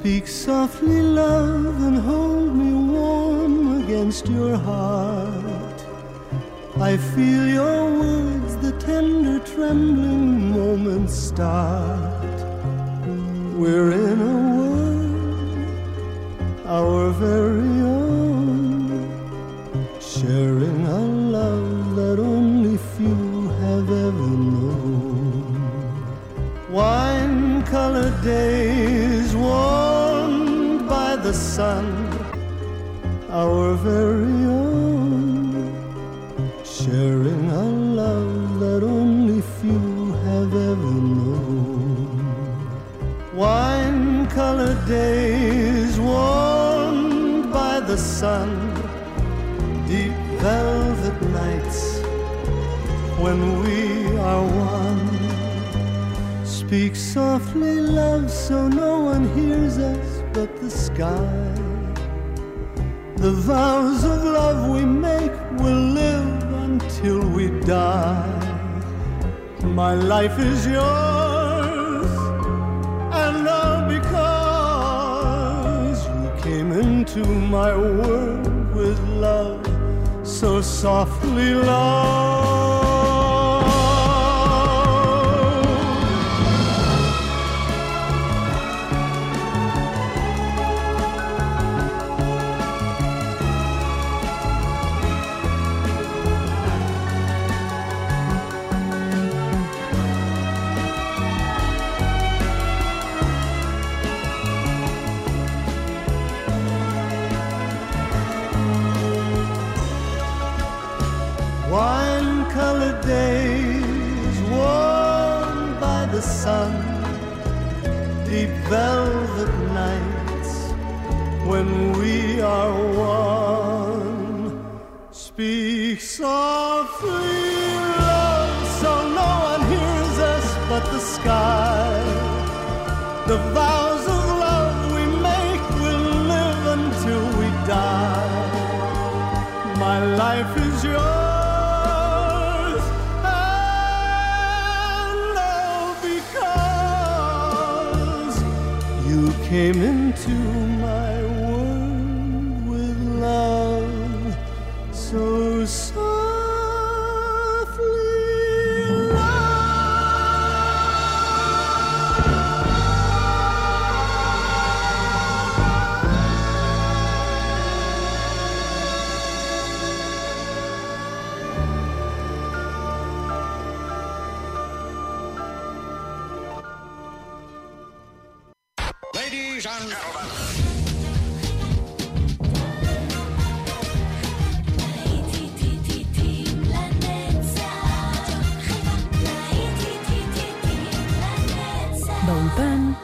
Speak softly, love, and hold me warm against your heart. I feel your words, the tender, trembling moments start. We're in a world, our very own, sharing a love that only few have ever known. Wine colored days sun, our very own, sharing a love that only few have ever known. Wine colored days warmed by the sun, deep velvet nights when we are one. Speak softly, love, so no one hears us sky. The vows of love we make will live until we die. My life is yours, and all because you came into my world with love, so softly, love.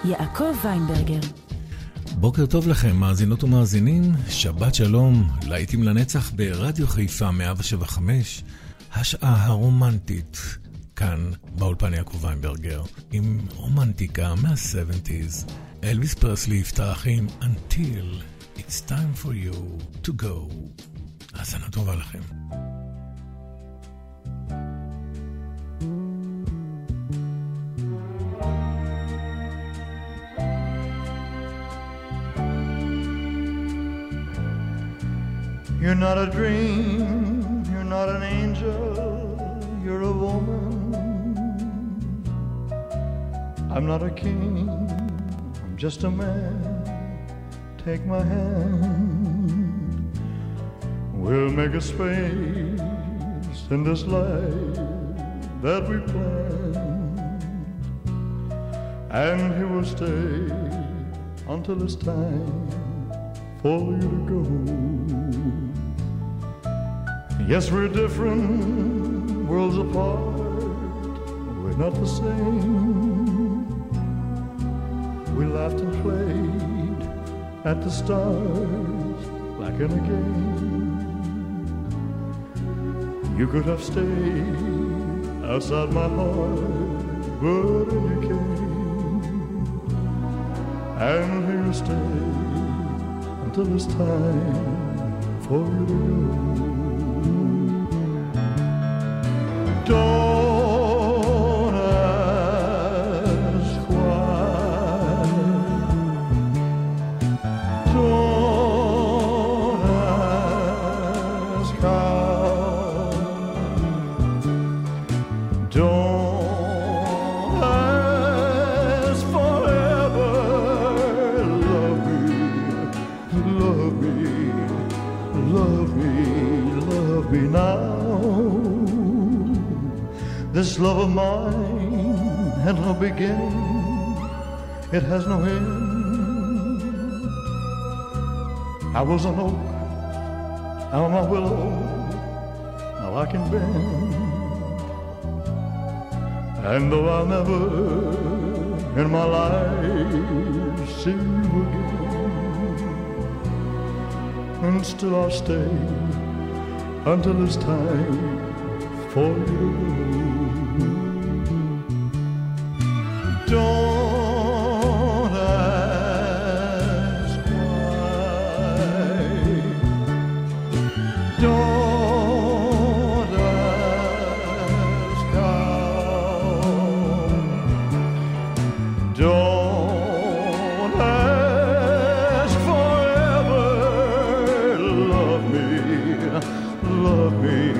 יעקב ויינברגר. בוקר טוב לכם, מאזינות ומאזינים, שבת שלום, להיטים לנצח ברדיו חיפה 175, השעה הרומנטית, כאן באולפן יעקב ויינברגר, עם רומנטיקה מה-70's. אלוויס פרסלי יפתח עם Until It's Time for You to Go. האזנה טובה לכם. You're not a dream, you're not an angel, you're a woman. I'm not a king, I'm just a man. Take my hand, we'll make a space in this life that we planned, and he will stay until it's time for you to go. Yes, we're different, worlds apart. We're not the same. We laughed and played at the stars like in a game. You could have stayed outside my heart, but you came. And here you stay until it's time for you to go. Don't This love of mine had no beginning, it has no end. I was an oak, now I'm a willow, now I can bend. And though I'll never in my life see you again, and still I'll stay until it's time for you. Love me, love me,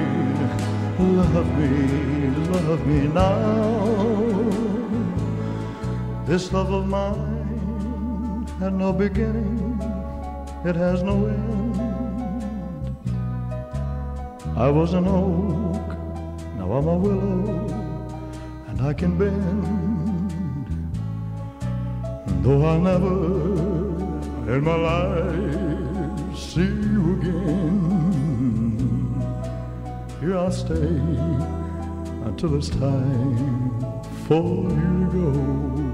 love me, love me now. This love of mine had no beginning, it has no end. I was an oak, now I'm a willow, and I can bend. Though I'll never in my life see you again, here I'll stay until it's time for you to go.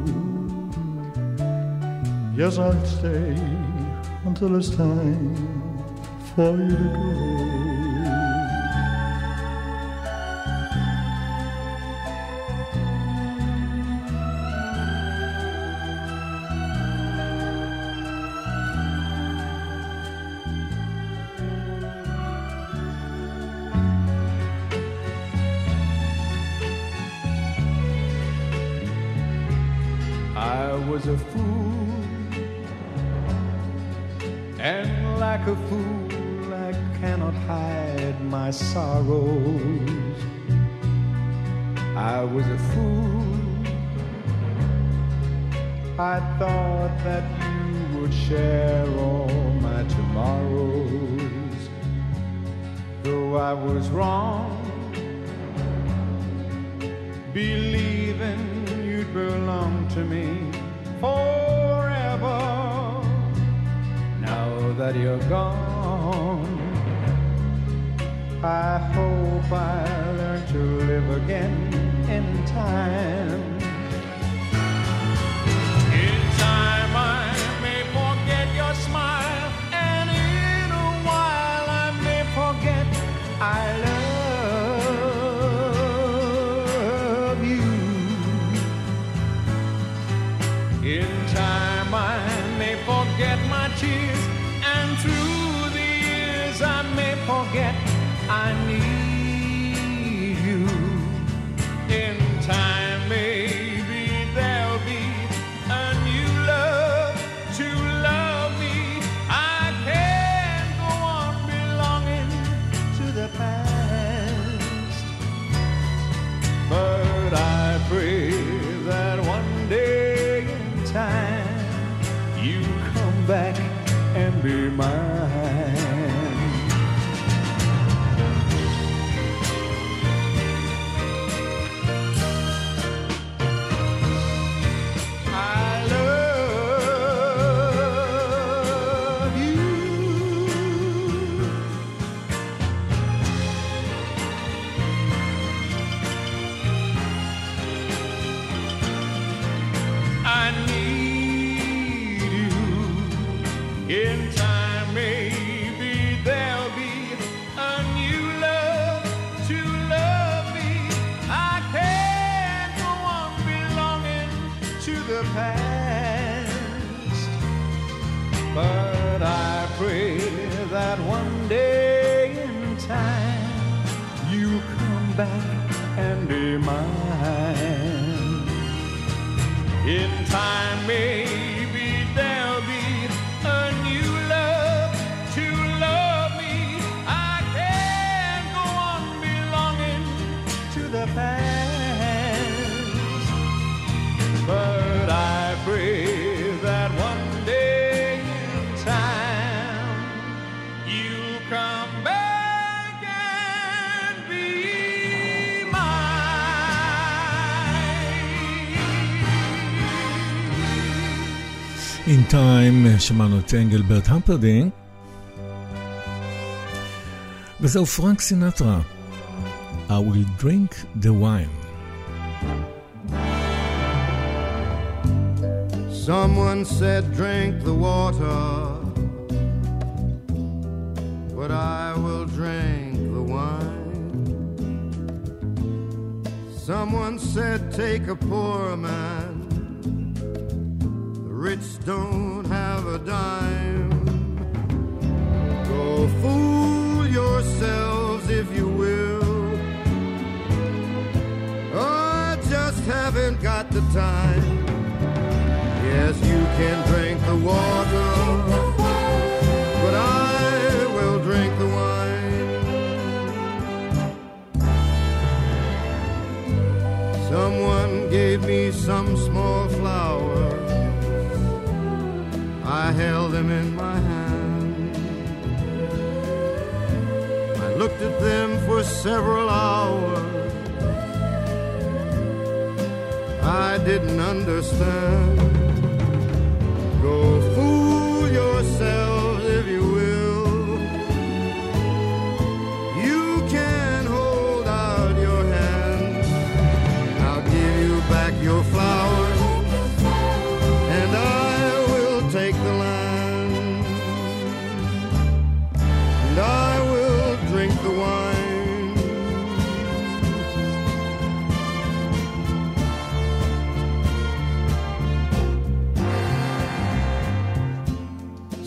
Yes, I'll stay until it's time for you to go. To me forever. Now that you're gone, I hope I learn to live again in time. Back Time, שמענו את אנגלברט המפרדינג, וזהו פרנק סינטרה, I will drink the wine. Someone said drink the water, but I will drink the wine. Someone said take a poor man pockets don't have a dime. Go fool yourselves if you will. I just haven't got the time. Yes, you can drink the water. them in my hand. I looked at them for several hours. I didn't understand. Go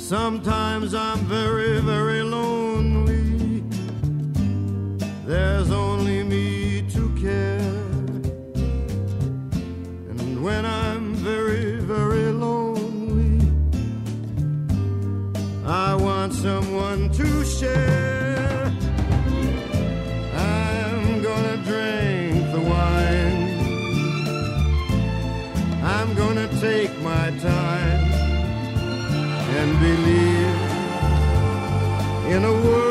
Sometimes I'm very, very in a world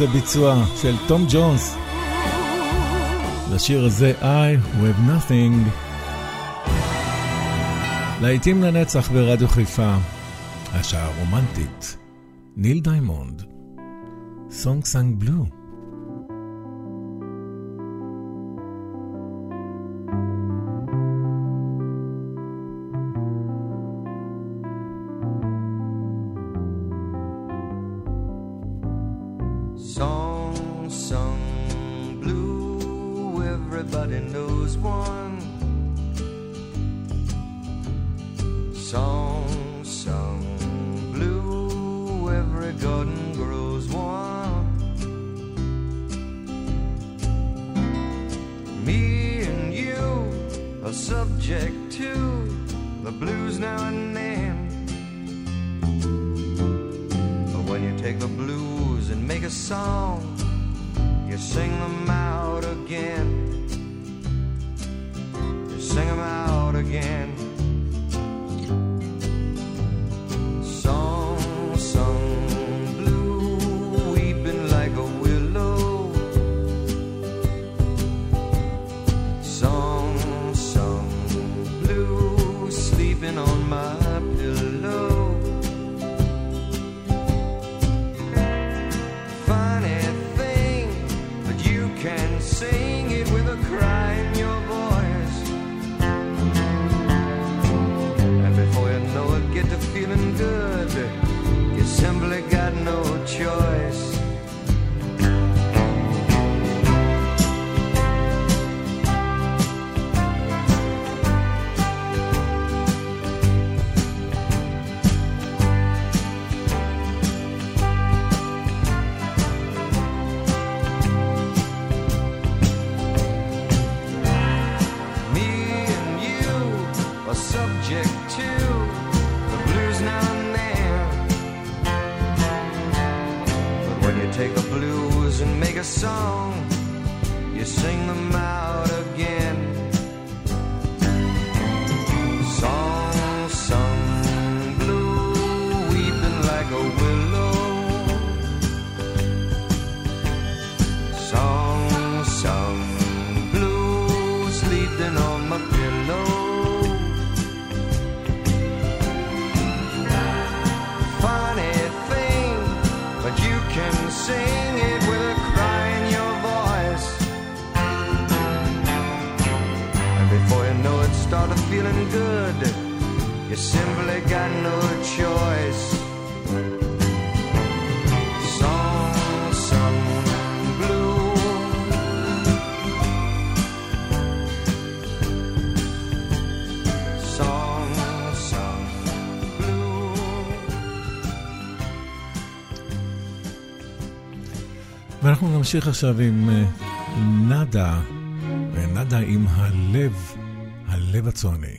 איזה ביצוע של תום ג'ונס. לשיר הזה I have nothing. להיטים לנצח ברדיו חיפה, השעה הרומנטית, ניל דיימונד, סונג סאנג בלו. started feeling good. You simply got no choice. Song ואנחנו נמשיך עכשיו עם נאדה, ונאדה עם הלב. לב הצועני.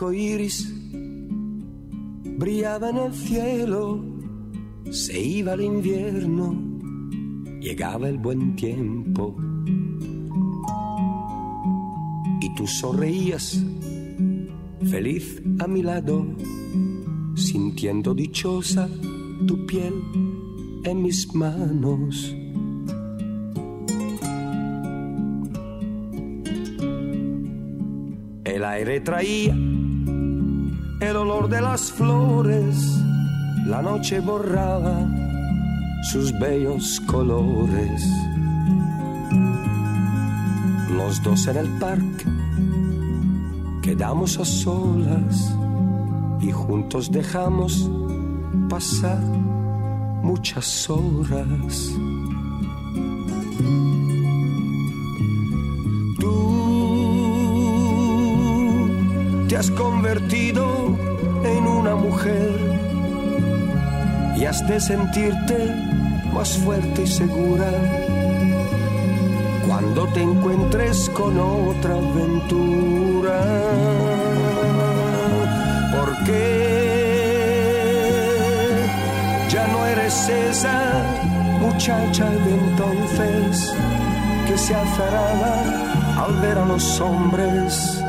Arco iris brillaba en el cielo, se iba el invierno, llegaba el buen tiempo. Y tú sonreías, feliz a mi lado, sintiendo dichosa tu piel en mis manos. El aire traía el olor de las flores, la noche borraba sus bellos colores. Los dos en el parque quedamos a solas y juntos dejamos pasar muchas horas. Has convertido en una mujer y has de sentirte más fuerte y segura cuando te encuentres con otra aventura. Porque ya no eres esa muchacha de entonces que se azaraba al ver a los hombres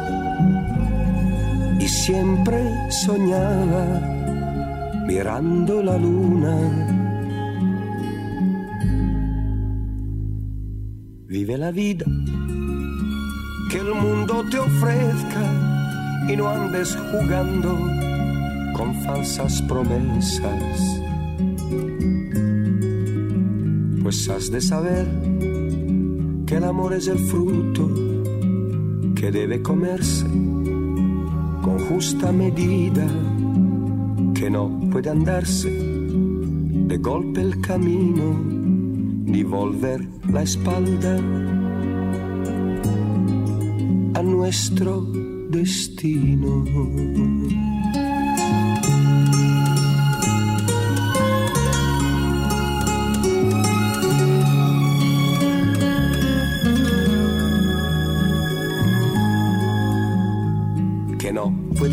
siempre soñaba mirando la luna. Vive la vida que el mundo te ofrezca y no andes jugando con falsas promesas. Pues has de saber que el amor es el fruto que debe comerse con justa medida, que no puede andarse de golpe el camino ni volver la espalda a nuestro destino.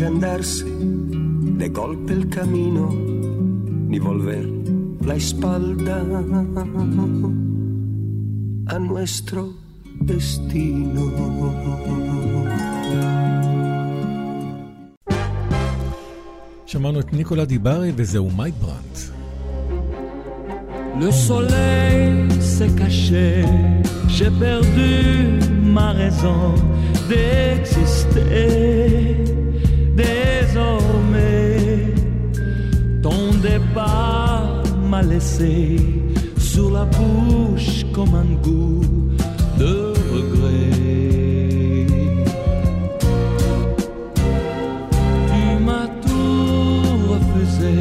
andarsi de golpe il camino, ni volver la espalda a nuestro destino. שמענו את ניקולה דיברי וזהו מייק ברנט. Le soleil s'est caché, j'ai perdu ma raison d'exister. désormais. Ton départ m'a laissé sur la bouche comme un goût de regret. Tu m'as tout refusé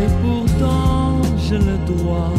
et pourtant je le dois.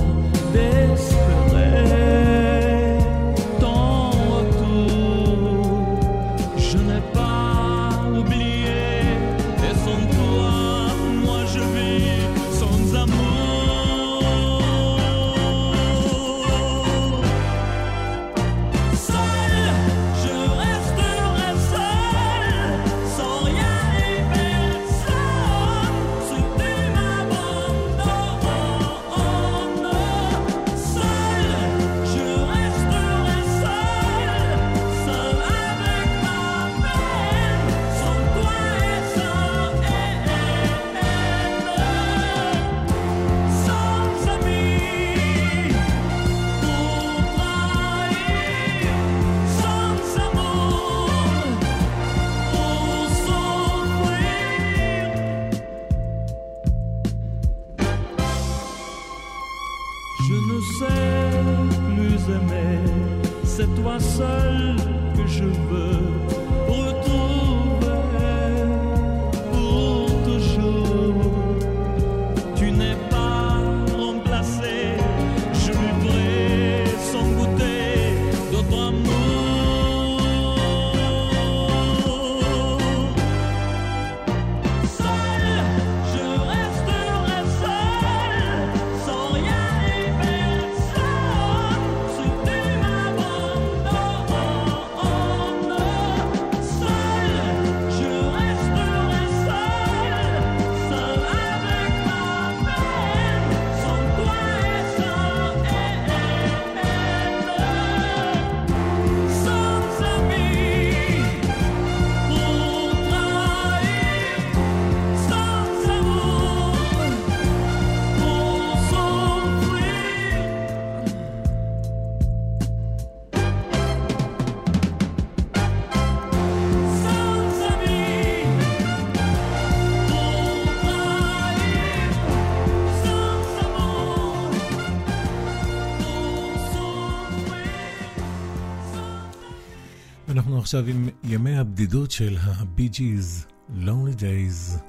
עכשיו עם ימי הבדידות של הבי ג'יז, Lonely Days.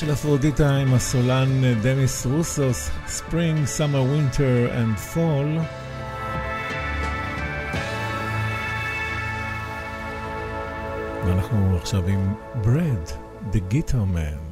של אפרודיטה עם הסולן אה, דמיס רוסוס, Spring, Summer, Winter and Fall. ואנחנו עכשיו עם ברד, The Guitar Man.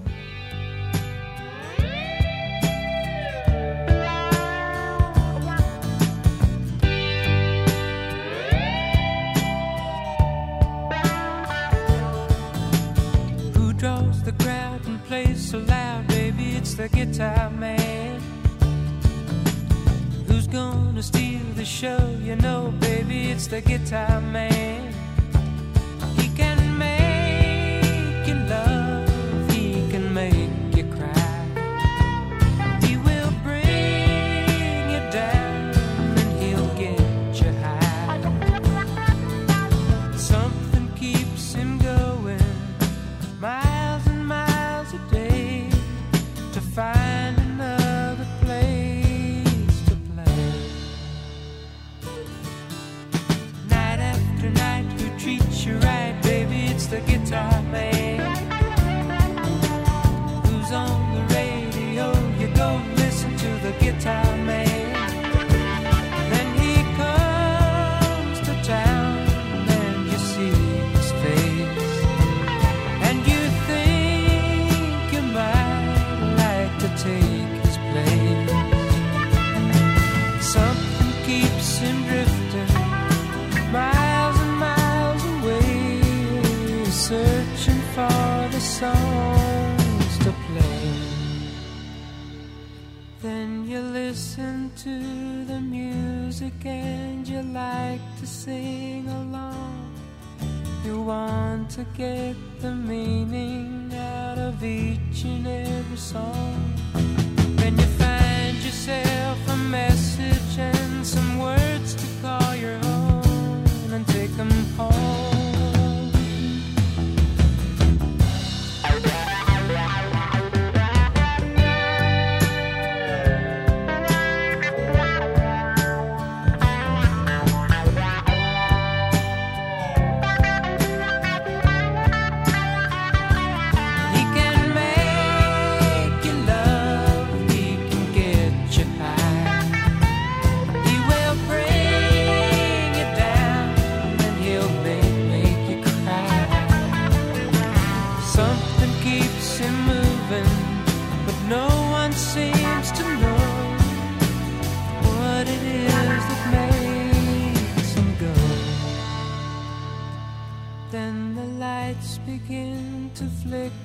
Yeah.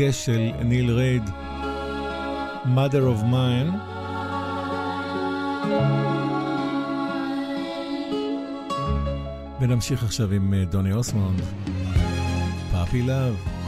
המרגש של ניל רייד, Mother of Mine. ונמשיך עכשיו עם אה, דוני אוסמונד, פאפי לאב.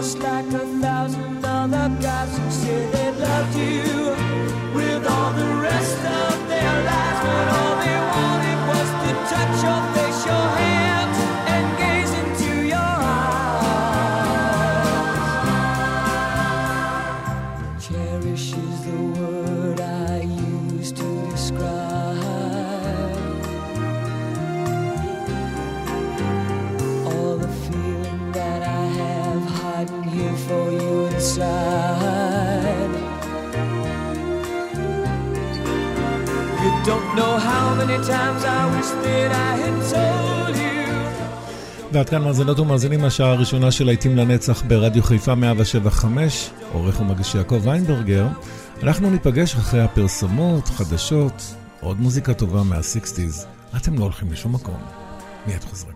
just like a thousand other guys who said ועד כאן מאזינות ומאזינים השעה הראשונה של להיטים לנצח ברדיו חיפה 175, עורך ומגיש יעקב ויינברגר. אנחנו ניפגש אחרי הפרסומות, חדשות, עוד מוזיקה טובה מה-60's. אתם לא הולכים לשום מקום. מיד חוזרים.